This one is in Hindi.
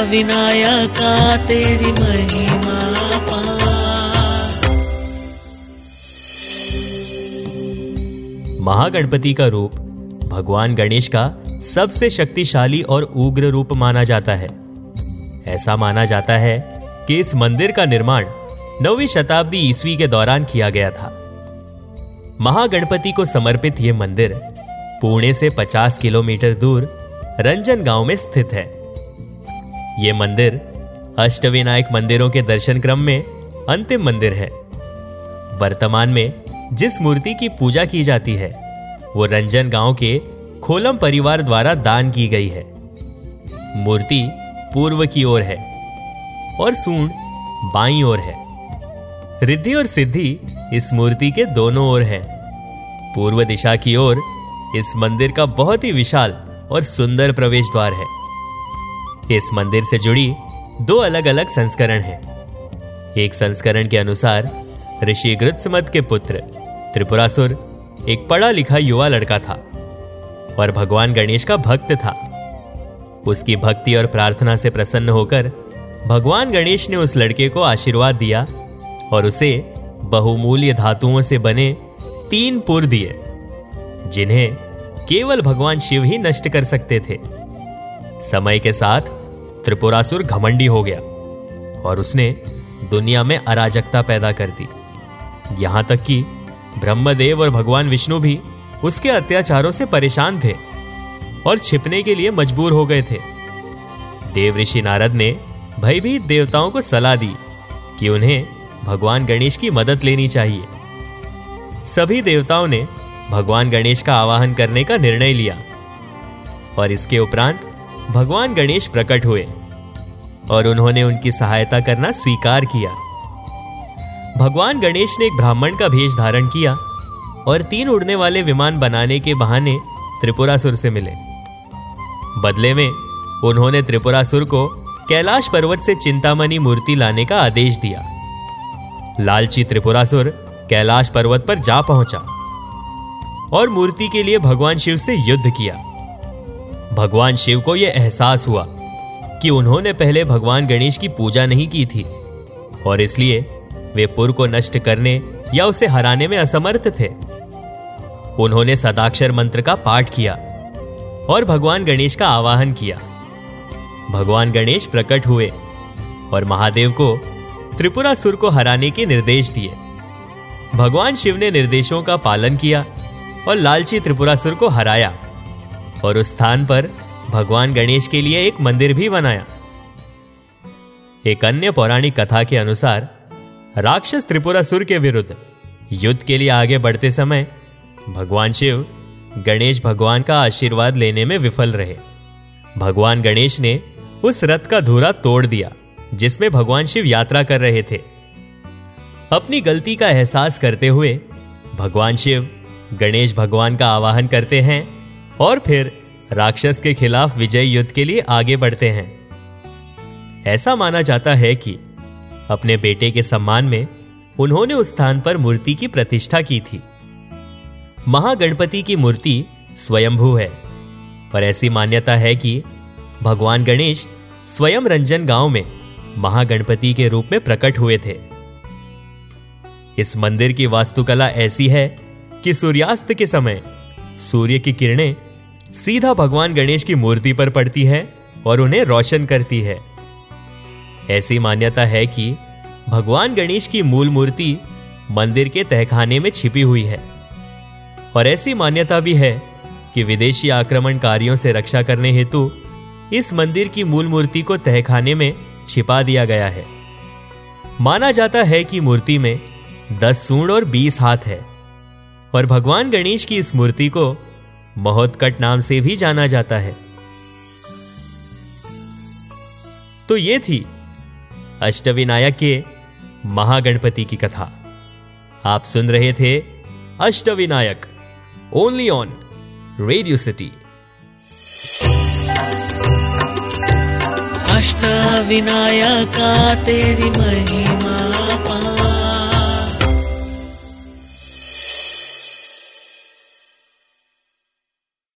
अष्टविनायका तेरी महिमा महागणपति का रूप, भगवान गणेश का सबसे शक्तिशाली और उग्र रूप माना जाता है। ऐसा माना जाता है कि इस मंदिर का निर्माण नौवीं शताब्दी ईस्वी के दौरान किया गया था। महागणपति को समर्पित यह मंदिर पुणे से 50 किलोमीटर दूर रंजन गाँव में स्थित है। यह मंदिर अष्टविनायक मंदिरों के दर्शन क्रम में अंतिम मंदिर है। वर्तमान में जिस मूर्ति की पूजा की जाती है, वो रंजन गाँव के खोलम परिवार द्वारा दान की गई है। मूर्ति पूर्व की ओर है और सूंड बाई ओर है। रिद्धि और सिद्धि इस मूर्ति के दोनों ओर है। पूर्व दिशा की ओर इस मंदिर का बहुत ही विशाल और सुंदर प्रवेश द्वार है। इस मंदिर से जुड़ी दो अलग अलग संस्करण हैं। एक संस्करण के अनुसार, ऋषि गृत्समत के पुत्र, त्रिपुरासुर, एक पढ़ा लिखा युवा लड़का था और भगवान गणेश का भक्त था। उसकी भक्ति और प्रार्थना से प्रसन्न होकर, भगवान गणेश ने उस लड़के को आशीर्वाद दिया और उसे बहुमूल्य धातुओं से बने तीन पुर दिए, जिन्हें केवल भगवान शिव ही नष्ट कर सकते थे। समय के साथ त्रिपुरासुर घमंडी हो गया और उसने दुनिया में अराजकता पैदा कर दी। यहाँ तक कि ब्रह्मदेव और भगवान विष्णु भी उसके अत्याचारों से परेशान थे और छिपने के लिए मजबूर हो गए थे। देव ऋषि नारद ने भयभीत देवताओं को सलाह दी कि उन्हें भगवान गणेश की मदद लेनी चाहिए। सभी देवताओं ने भगवान गणेश का आवाहन करने का निर्णय लिया और इसके उपरांत भगवान गणेश प्रकट हुए और उन्होंने उनकी सहायता करना स्वीकार किया। भगवान गणेश ने एक ब्राह्मण का भेष धारण किया और तीन उड़ने वाले विमान बनाने के बहाने त्रिपुरासुर से मिले। बदले में, उन्होंने त्रिपुरासुर को कैलाश पर्वत से चिंतामणि मूर्ति लाने का आदेश दिया। लालची त्रिपुरासुर कैलाश पर्वत पर जा पहुँचा और मूर्ति के लिए भगवान शिव से युद्ध किया। भगवान शिव को यह एहसास हुआ कि उन्होंने पहले भगवान गणेश की पूजा नहीं की थी, और इसलिए वे पुर को नष्ट करने या उसे हराने में असमर्थ थे। उन्होंने सदाक्षर मंत्र का पाठ किया और भगवान गणेश का आवाहन किया। भगवान गणेश प्रकट हुए और महादेव को त्रिपुरासुर को हराने के निर्देश दिए। भगवान शिव ने निर्देशों का पालन किया और लालची त्रिपुरासुर को हराया। और उस स्थान पर भगवान गणेश के लिए एक मंदिर भी बनाया। एक अन्य पौराणिक कथा के अनुसार, राक्षस त्रिपुरासुर के विरुद्ध युद्ध के लिए आगे बढ़ते समय भगवान शिव गणेश भगवान का आशीर्वाद लेने में विफल रहे। भगवान गणेश ने उस रथ का धूरा तोड़ दिया, जिसमें भगवान शिव यात्रा कर रहे थे। अपनी गलती का एहसास करते हुए भगवान शिव गणेश भगवान का आवाहन करते हैं और फिर राक्षस के खिलाफ विजय युद्ध के लिए आगे बढ़ते हैं। ऐसा माना जाता है कि अपने बेटे के सम्मान में उन्होंने उस स्थान पर मूर्ति की प्रतिष्ठा की थी। महागणपति की मूर्ति स्वयंभू है, पर ऐसी मान्यता है कि भगवान गणेश स्वयं रंजन गाँव में महागणपति के रूप में प्रकट हुए थे। इस मंदिर की वास्तुकला ऐसी है कि सूर्यास्त के समय सूर्य की किरणें सीधा भगवान गणेश की मूर्ति पर पड़ती है और उन्हें रोशन करती है। ऐसी मान्यता है कि भगवान गणेश की मूल मूर्ति मंदिर के तहखाने में छिपी हुई है। और ऐसी मान्यता भी है कि विदेशी आक्रमणकारियों से रक्षा करने हेतु इस मंदिर की मूल मूर्ति को तहखाने में छिपा दिया गया है। माना जाता है कि मूर्ति में दस सूंड और बीस हाथ है, और भगवान गणेश की इस मूर्ति को महोत्कट नाम से भी जाना जाता है। तो ये थी अष्टविनायक के महागणपति की कथा। आप सुन रहे थे Ashtavinayak only on Radio City Ashtavinayaka, तेरी महिमा पा